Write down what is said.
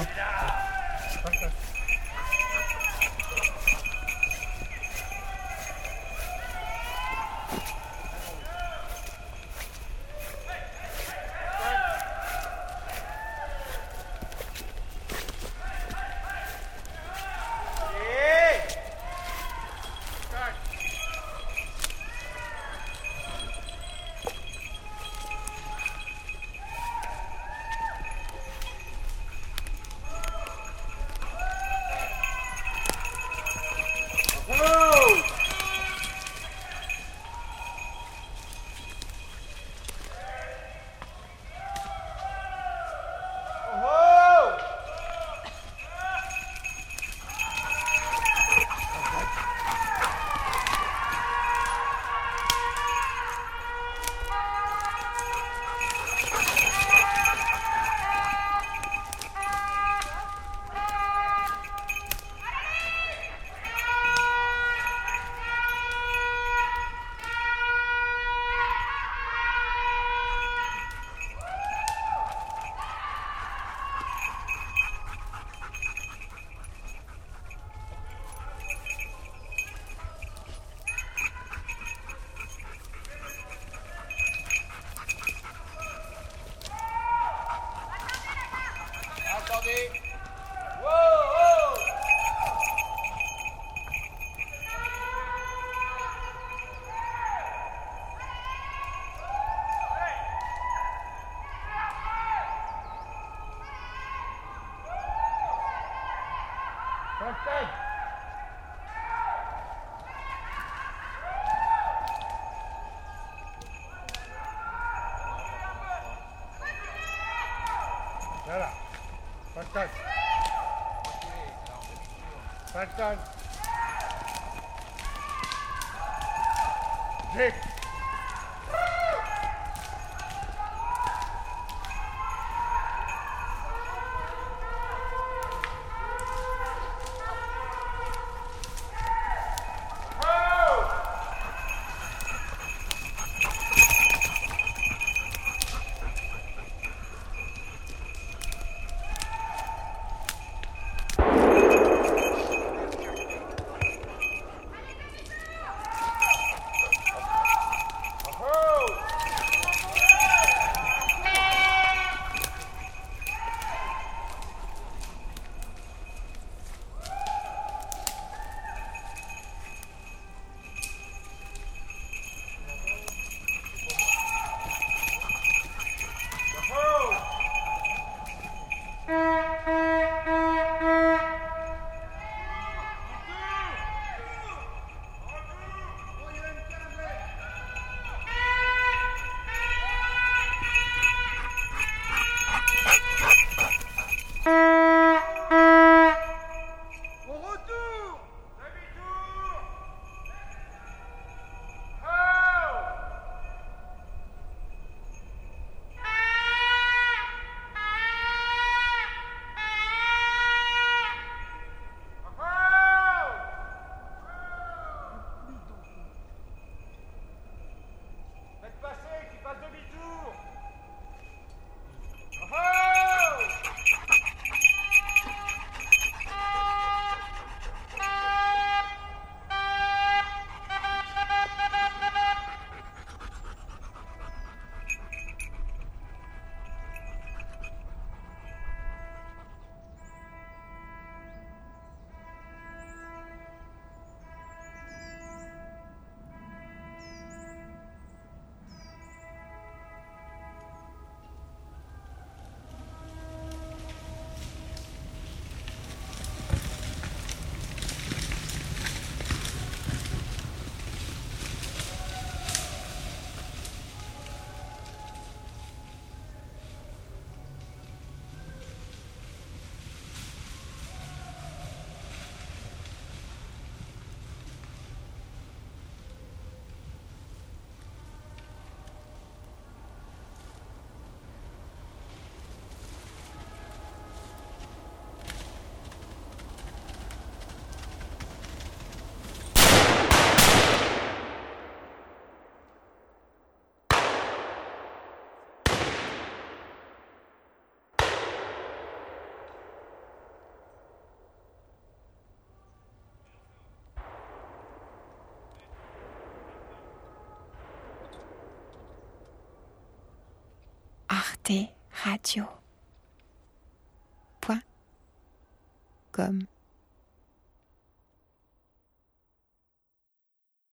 Era. Başkan. Dik. Arte Radio. Point. Comme.